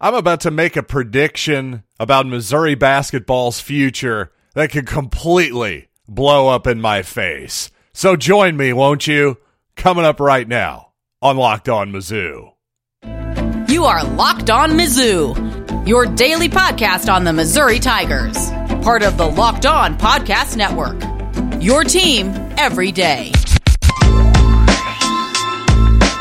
I'm about to make a prediction about Missouri basketball's future that could completely blow up in my face. So join me, won't you? Coming up right now on Locked On Mizzou. You are Locked On Mizzou, your daily podcast on the Missouri Tigers, part of the Locked On Podcast Network. Your team every day.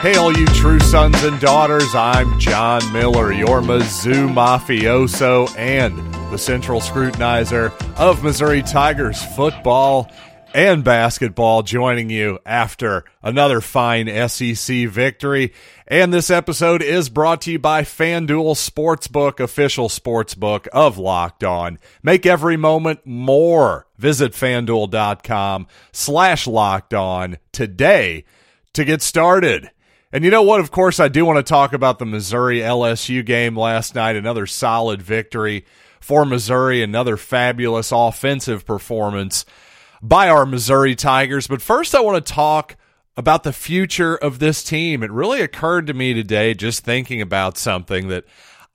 Hey, all you true sons and daughters, I'm John Miller, your Mizzou mafioso and the central scrutinizer of Missouri Tigers football and basketball, joining you after another fine SEC victory. And this episode is brought to you by FanDuel Sportsbook, official sportsbook of Locked On. Make every moment more. Visit fanduel.com slash locked on today to get started. And you know what? Of course, I do want to talk about the Missouri LSU game last night. Another solid victory for Missouri, another fabulous offensive performance by our Missouri Tigers. But first, I want to talk about the future of this team. It really occurred to me today, just thinking about something that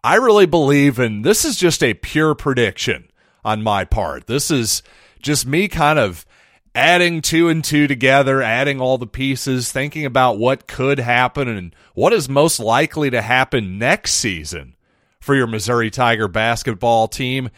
I really believe in. This is just a pure prediction on my part. This is just me kind of adding two and two together, adding all the pieces, thinking about what could happen and what is most likely to happen next season for your Missouri Tiger basketball team.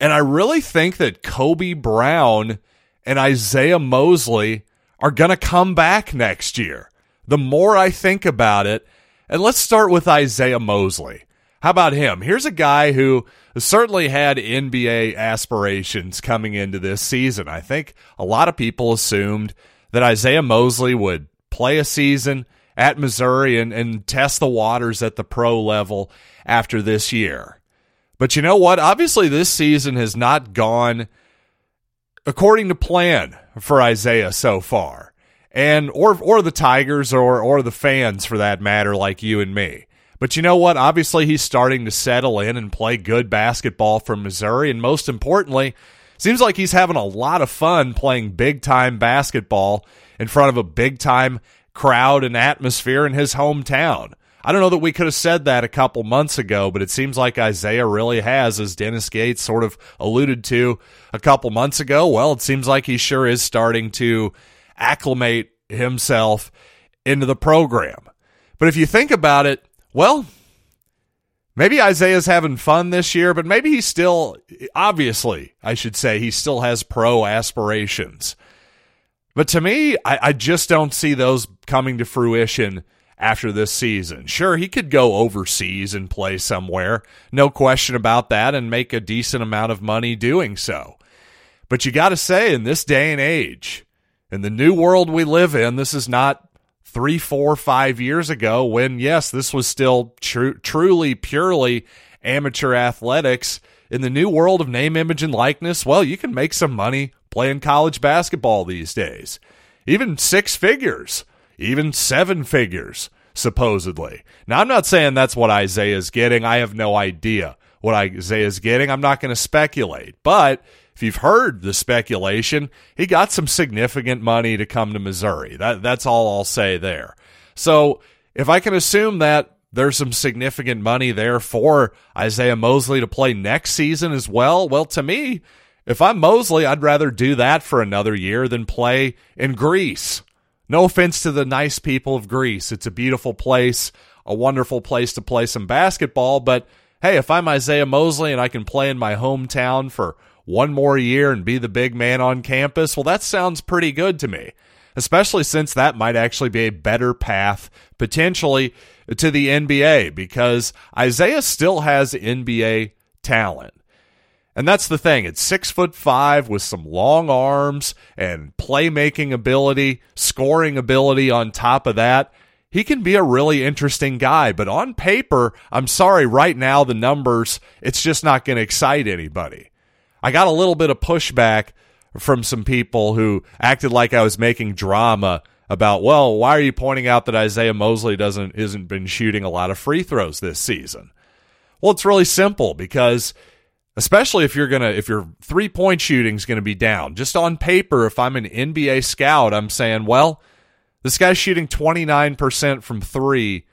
And I really think that Kobe Brown and Isaiah Mosley are going to come back next year. The more I think about it, and let's start with Isaiah Mosley. How about him? Here's a guy who certainly had NBA aspirations coming into this season. I think a lot of people assumed that Isaiah Mosley would play a season at Missouri and, and test the waters at the pro level after this year. But you know what? Obviously, this season has not gone according to plan for Isaiah so far. And or or the Tigers or or the fans for that matter like you and me. But you know what? Obviously, he's starting to settle in and play good basketball for Missouri. And most importantly, seems like he's having a lot of fun playing big time basketball in front of a big time crowd and atmosphere in his hometown. I don't know that we could have said that a couple months ago, but it seems like Isaiah really has, as Dennis Gates sort of alluded to a couple months ago. Well, it seems like he sure is starting to acclimate himself into the program. But if you think about it, well, maybe Isaiah's having fun this year, but maybe he still, obviously, I should say, he still has pro aspirations. But to me, I, I just don't see those coming to fruition after this season. Sure, he could go overseas and play somewhere, no question about that, and make a decent amount of money doing so. But you got to say, in this day and age, in the new world we live in, this is not three, four, five years ago when, yes, this was still tr- truly, purely amateur athletics. In the new world of name, image, and likeness, well, you can make some money playing college basketball these days. Even six figures, even seven figures, supposedly. Now, I'm not saying that's what Isaiah's getting. I have no idea what Isaiah's getting. I'm not going to speculate. But if you've heard the speculation, he got some significant money to come to Missouri. That that's all I'll say there. So if I can assume that there's some significant money there for Isaiah Mosley to play next season as well, well, to me, if I'm Mosley, I'd rather do that for another year than play in Greece. No offense to the nice people of Greece. It's a beautiful place, a wonderful place to play some basketball, but hey, if I'm Isaiah Mosley and I can play in my hometown for one more year and be the big man on campus, well, that sounds pretty good to me, especially since that might actually be a better path potentially to the NBA because Isaiah still has NBA talent. And that's the thing. It's six foot five with some long arms and playmaking ability, scoring ability on top of that. He can be a really interesting guy, but on paper, I'm sorry, right now, the numbers, it's just not going to excite anybody. I got a little bit of pushback from some people who acted like I was making drama about, well, why are you pointing out that Isaiah Mosley doesn't isn't been shooting a lot of free throws this season? Well, it's really simple because especially if you're going to if your three-point shooting is going to be down. Just on paper, if I'm an NBA scout, I'm saying, well, this guy's shooting 29% from 3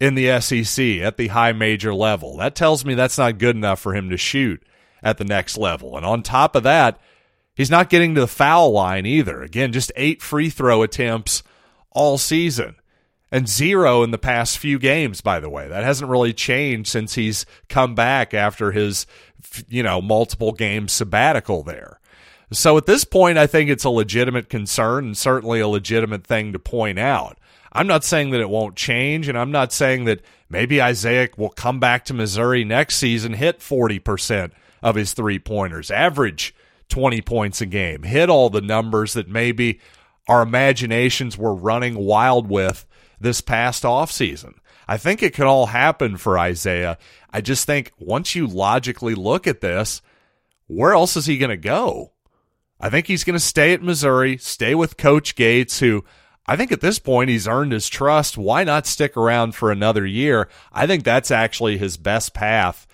in the SEC at the high major level. That tells me that's not good enough for him to shoot at the next level. And on top of that, he's not getting to the foul line either. Again, just eight free throw attempts all season and zero in the past few games, by the way. That hasn't really changed since he's come back after his, you know, multiple game sabbatical there. So at this point, I think it's a legitimate concern and certainly a legitimate thing to point out. I'm not saying that it won't change, and I'm not saying that maybe Isaiah will come back to Missouri next season, hit 40% of his three pointers, average 20 points a game, hit all the numbers that maybe our imaginations were running wild with this past offseason. I think it could all happen for Isaiah. I just think once you logically look at this, where else is he going to go? I think he's going to stay at Missouri, stay with Coach Gates, who I think at this point he's earned his trust. Why not stick around for another year? I think that's actually his best path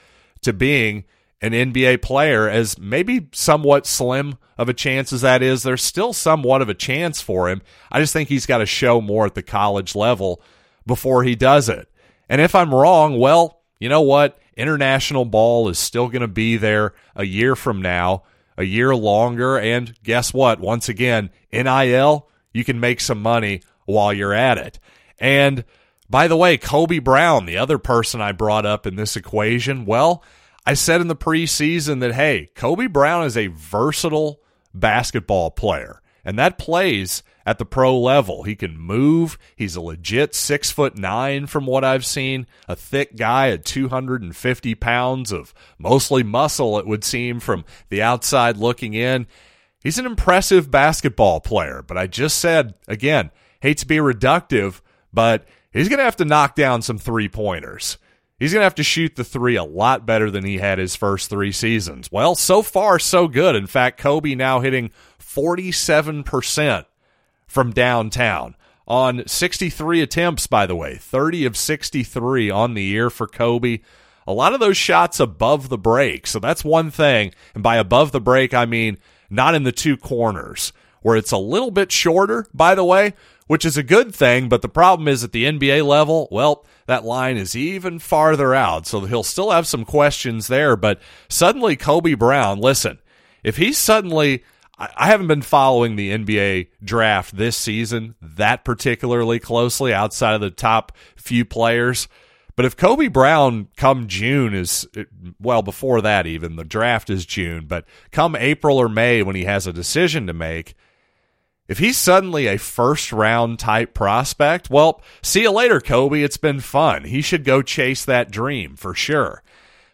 to being an NBA player, as maybe somewhat slim of a chance as that is. There's still somewhat of a chance for him. I just think he's got to show more at the college level before he does it. And if I'm wrong, well, you know what? International ball is still going to be there a year from now, a year longer. And guess what? Once again, NIL, you can make some money while you're at it. And by the way, Kobe Brown, the other person I brought up in this equation, well, I said in the preseason that, hey, Kobe Brown is a versatile basketball player, and that plays at the pro level. He can move. He's a legit six foot nine from what I've seen, a thick guy at 250 pounds of mostly muscle, it would seem, from the outside looking in. He's an impressive basketball player, but I just said, again, hate to be reductive, but he's going to have to knock down some three pointers. He's going to have to shoot the three a lot better than he had his first three seasons. Well, so far, so good. In fact, Kobe now hitting 47% from downtown on 63 attempts, by the way, 30 of 63 on the year for Kobe. A lot of those shots above the break. So that's one thing. And by above the break, I mean not in the two corners, where it's a little bit shorter, by the way, which is a good thing. But the problem is at the NBA level, well, that line is even farther out. So he'll still have some questions there. But suddenly, Kobe Brown, listen, if he's suddenly. I haven't been following the NBA draft this season that particularly closely outside of the top few players. But if Kobe Brown come June is well before that even the draft is June, but come April or May when he has a decision to make, if he's suddenly a first round type prospect, well, see you later, Kobe. It's been fun. He should go chase that dream for sure.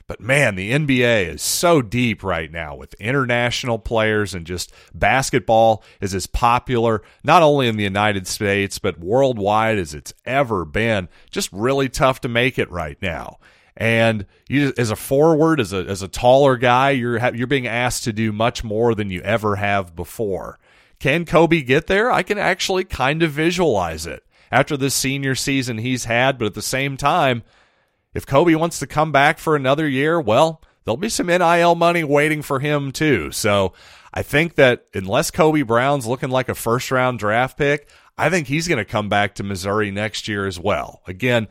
But man, the NBA is so deep right now with international players and just basketball is as popular, not only in the United States, but worldwide as it's ever been. Just really tough to make it right now. And you, as a forward, as a, as a taller guy, you're, you're being asked to do much more than you ever have before. Can Kobe get there? I can actually kind of visualize it after this senior season he's had, but at the same time, if Kobe wants to come back for another year, well, there'll be some NIL money waiting for him too. So I think that unless Kobe Brown's looking like a first round draft pick, I think he's going to come back to Missouri next year as well. Again,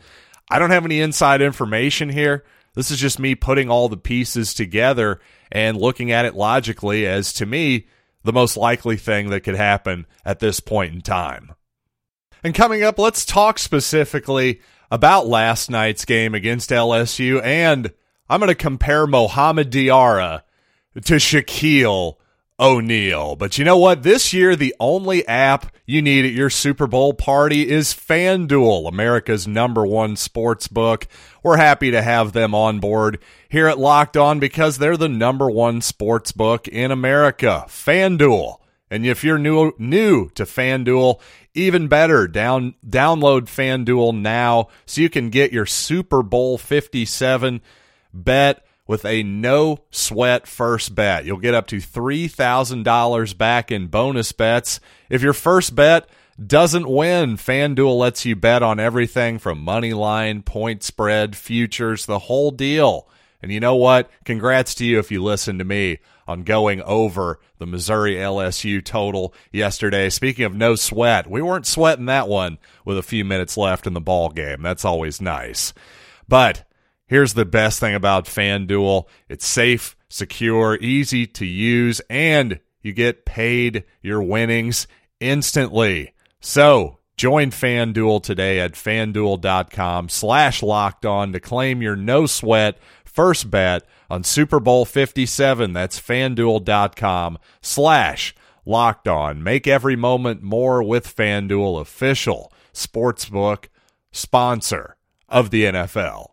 I don't have any inside information here. This is just me putting all the pieces together and looking at it logically as to me, the most likely thing that could happen at this point in time. And coming up, let's talk specifically about last night's game against LSU, and I'm going to compare Mohamed Diarra to Shaquille O'Neal. But you know what? This year, the only app you need at your Super Bowl party is FanDuel, America's number one sports book. We're happy to have them on board here at Locked On because they're the number one sports book in America. FanDuel. And if you're new new to FanDuel, even better, down download FanDuel now so you can get your Super Bowl 57 bet with a no sweat first bet. You'll get up to $3,000 back in bonus bets. If your first bet doesn't win, FanDuel lets you bet on everything from money line, point spread, futures, the whole deal. And you know what? Congrats to you if you listen to me on going over the Missouri LSU total yesterday. Speaking of no sweat, we weren't sweating that one with a few minutes left in the ball game. That's always nice. But here's the best thing about FanDuel. It's safe, secure, easy to use, and you get paid your winnings instantly. So join FanDuel today at fanduel.com slash locked on to claim your no sweat first bet on Super Bowl 57. That's fanduel.com slash locked on. Make every moment more with FanDuel, official sportsbook sponsor of the NFL.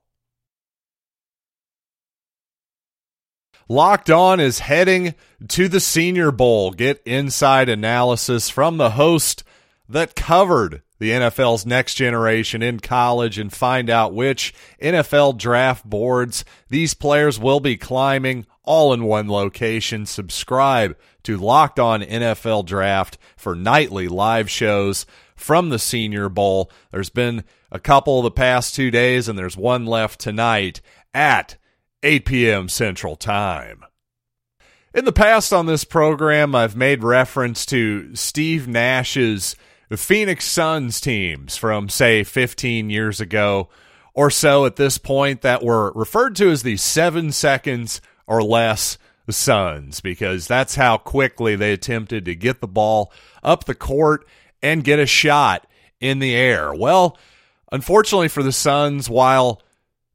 Locked On is heading to the Senior Bowl. Get inside analysis from the host that covered the NFL's next generation in college and find out which NFL draft boards these players will be climbing all in one location. Subscribe to Locked On NFL Draft for nightly live shows from the Senior Bowl. There's been a couple the past two days, and there's one left tonight at 8 p.m. Central Time. In the past on this program, I've made reference to Steve Nash's Phoenix Suns teams from, say, 15 years ago or so at this point that were referred to as the seven seconds or less Suns because that's how quickly they attempted to get the ball up the court and get a shot in the air. Well, unfortunately for the Suns, while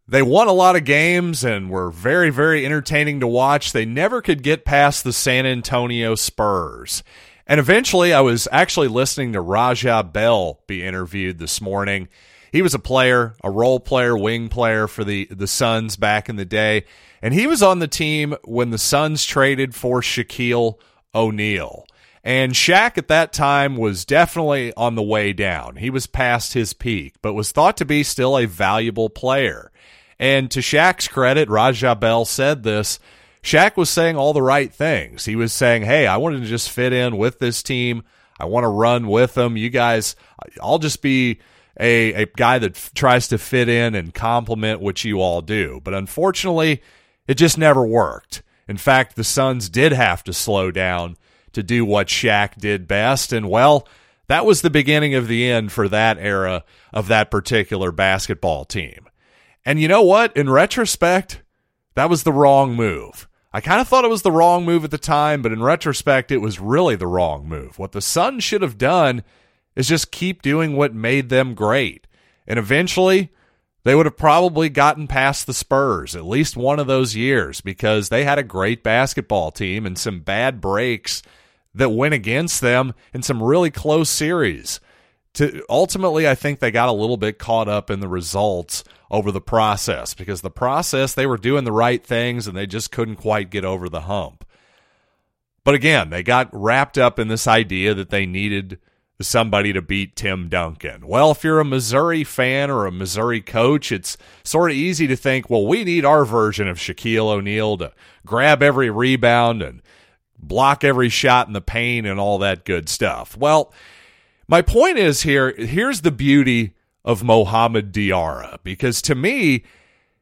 they won a lot of games and were very, very entertaining to watch. They never could get past the San Antonio Spurs. And eventually, I was actually listening to Raja Bell be interviewed this morning. He was a player, a role player, wing player for the, the Suns back in the day. And he was on the team when the Suns traded for Shaquille O'Neal. And Shaq at that time was definitely on the way down. He was past his peak, but was thought to be still a valuable player. And to Shaq's credit, Raja Bell said this. Shaq was saying all the right things. He was saying, Hey, I wanted to just fit in with this team. I want to run with them. You guys, I'll just be a, a guy that f- tries to fit in and complement what you all do. But unfortunately, it just never worked. In fact, the Suns did have to slow down to do what Shaq did best. And well, that was the beginning of the end for that era of that particular basketball team. And you know what? In retrospect, that was the wrong move. I kind of thought it was the wrong move at the time, but in retrospect, it was really the wrong move. What the Suns should have done is just keep doing what made them great. And eventually, they would have probably gotten past the Spurs at least one of those years because they had a great basketball team and some bad breaks that went against them in some really close series to ultimately I think they got a little bit caught up in the results over the process because the process they were doing the right things and they just couldn't quite get over the hump. But again, they got wrapped up in this idea that they needed somebody to beat Tim Duncan. Well, if you're a Missouri fan or a Missouri coach, it's sort of easy to think, well, we need our version of Shaquille O'Neal to grab every rebound and block every shot in the paint and all that good stuff. Well, my point is here here's the beauty of Mohamed Diarra because to me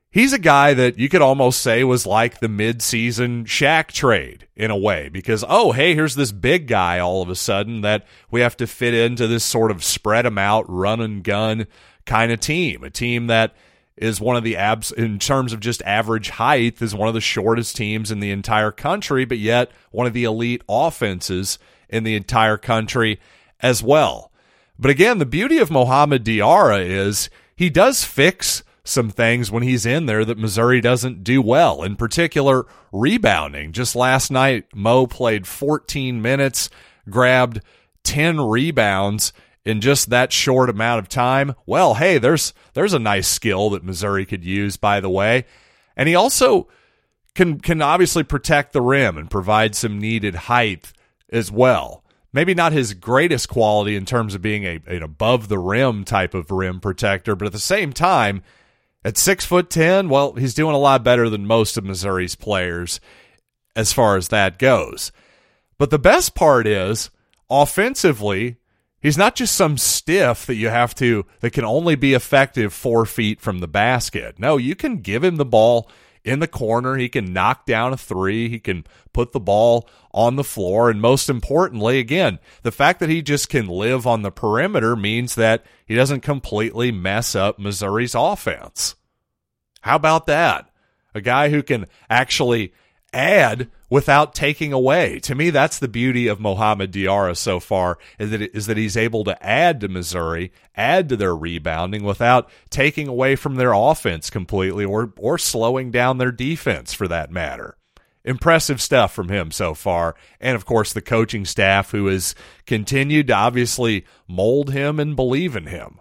he's a guy that you could almost say was like the mid-season Shaq trade in a way because oh hey here's this big guy all of a sudden that we have to fit into this sort of spread him out run and gun kind of team a team that is one of the abs in terms of just average height is one of the shortest teams in the entire country but yet one of the elite offenses in the entire country as well. But again, the beauty of Mohamed Diarra is he does fix some things when he's in there that Missouri doesn't do well, in particular, rebounding. Just last night, Mo played 14 minutes, grabbed 10 rebounds in just that short amount of time. Well, hey, there's there's a nice skill that Missouri could use, by the way. And he also can can obviously protect the rim and provide some needed height as well maybe not his greatest quality in terms of being a, an above the rim type of rim protector, but at the same time, at six foot ten, well, he's doing a lot better than most of Missouri's players as far as that goes. But the best part is, offensively, he's not just some stiff that you have to that can only be effective four feet from the basket. No, you can give him the ball in the corner. He can knock down a three. He can put the ball on the floor. And most importantly, again, the fact that he just can live on the perimeter means that he doesn't completely mess up Missouri's offense. How about that? A guy who can actually add without taking away. To me, that's the beauty of Mohamed Diarra so far is that is that he's able to add to Missouri, add to their rebounding without taking away from their offense completely or or slowing down their defense for that matter. Impressive stuff from him so far, and of course the coaching staff who has continued to obviously mold him and believe in him.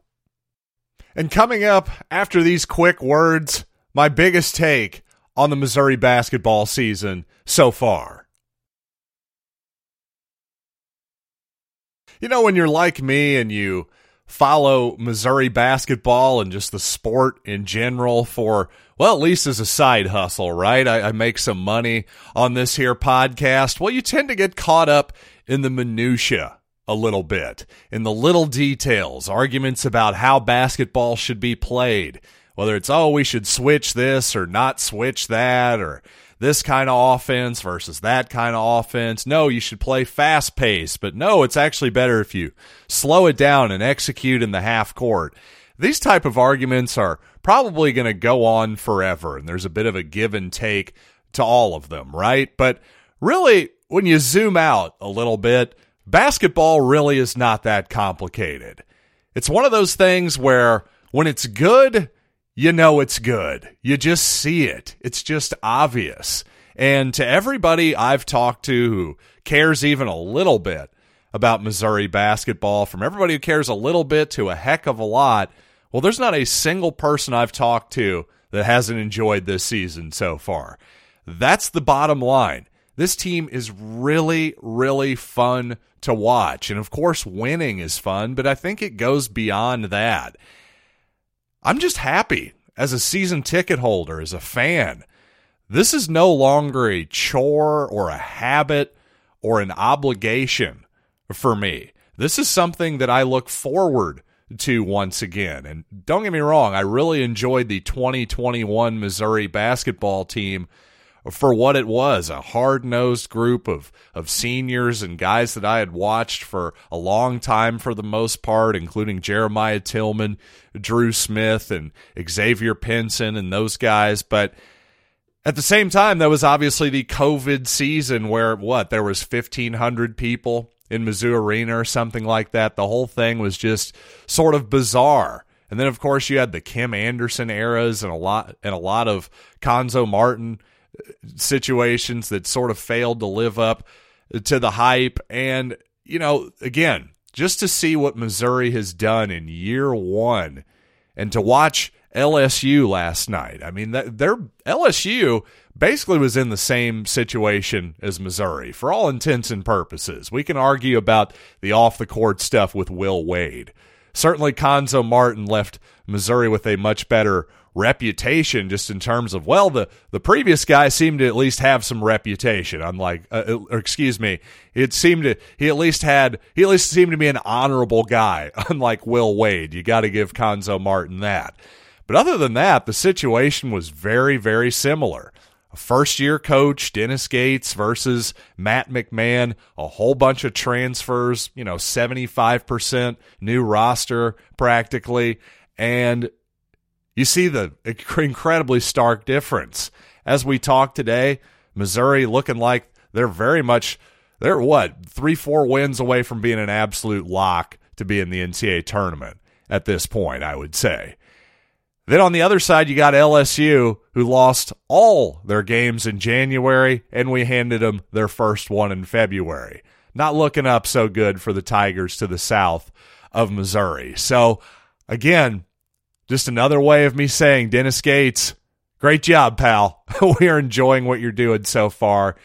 And coming up after these quick words, my biggest take on the Missouri basketball season so far. You know, when you're like me and you follow Missouri basketball and just the sport in general for, well, at least as a side hustle, right? I, I, make some money on this here podcast. Well, you tend to get caught up in the minutia a little bit, in the little details, arguments about how basketball should be played whether it's, oh, we should switch this or not switch that or this kind of offense versus that kind of offense. No, you should play fast pace, but no, it's actually better if you slow it down and execute in the half court. These type of arguments are probably going to go on forever, and there's a bit of a give and take to all of them, right? But really, when you zoom out a little bit, basketball really is not that complicated. It's one of those things where when it's good, you know it's good. You just see it. It's just obvious. And to everybody I've talked to who cares even a little bit about Missouri basketball, from everybody who cares a little bit to a heck of a lot, well, there's not a single person I've talked to that hasn't enjoyed this season so far. That's the bottom line. This team is really, really fun to watch. And of course, winning is fun, but I think it goes beyond that. I'm just happy as a season ticket holder, as a fan. This is no longer a chore or a habit or an obligation for me. This is something that I look forward to once again. And don't get me wrong, I really enjoyed the 2021 Missouri basketball team for what it was a hard nosed group of, of seniors and guys that I had watched for a long time for the most part, including Jeremiah Tilmon, Dru Smith, and Xavier Pinson and those guys. But at the same time, that was obviously the COVID season where what there was 1,500 people in Mizzou Arena or something like that. The whole thing was just sort of bizarre. And then, of course, you had the Kim Anderson eras and a lot and a lot of Cuonzo Martin situations that sort of failed to live up to the hype. And, you know, again, just to see what Missouri has done in year one and to watch LSU last night. I mean, their LSU basically was in the same situation as Missouri for all intents and purposes. We can argue about the off the court stuff with Will Wade. Certainly, Cuonzo Martin left Missouri with a much better reputation just in terms of well the the previous guy seemed to at least have some reputation. Unlike uh, uh, or excuse me it seemed to he at least had he at least seemed to be an honorable guy unlike Will Wade. You got to give Cuonzo Martin that. But other than that the situation was very very similar. A first year coach Dennis Gates versus Matt McMahon a whole bunch of transfers you know 75% new roster practically and you see the incredibly stark difference. As we talk today, Missouri looking like they're very much they're what three four wins away from being an absolute lock to be in the NCAA tournament at this point. I would say. Then on the other side, you got LSU, who lost all their games in January, and we handed them their first one in February. Not looking up so good for the Tigers to the south of Missouri. So, again, just another way of me saying, Dennis Gates, great job, pal. we are enjoying what you're doing so far.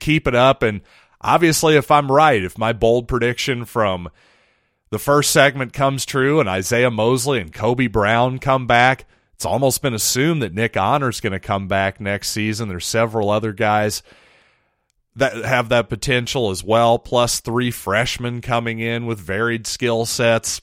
Keep it up. And obviously, if I'm right, if my bold prediction from the first segment comes true and Isaiah Mosley and Kobe Brown come back, it's almost been assumed that Nick Honor's going to come back next season. There's several other guys that have that potential as well, plus three freshmen coming in with varied skill sets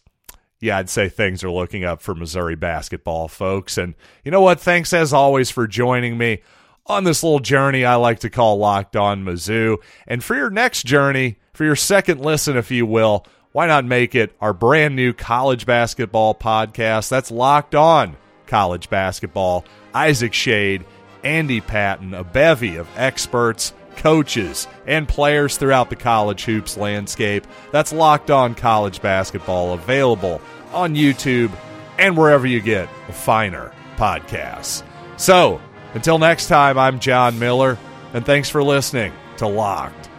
yeah, I'd say things are looking up for Missouri basketball, folks. And you know what? Thanks as always for joining me on this little journey I like to call Locked On Mizzou. And for your next journey, for your second listen, if you will, why not make it our brand new college basketball podcast? That's Locked On College Basketball. Isaac Shade, Andy Patton, a bevy of experts, coaches, and players throughout the college hoops landscape. That's Locked On College Basketball, available on YouTube and wherever you get finer podcasts. So, until next time, I'm John Miller, and thanks for listening to Locked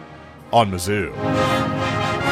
on Mizzou.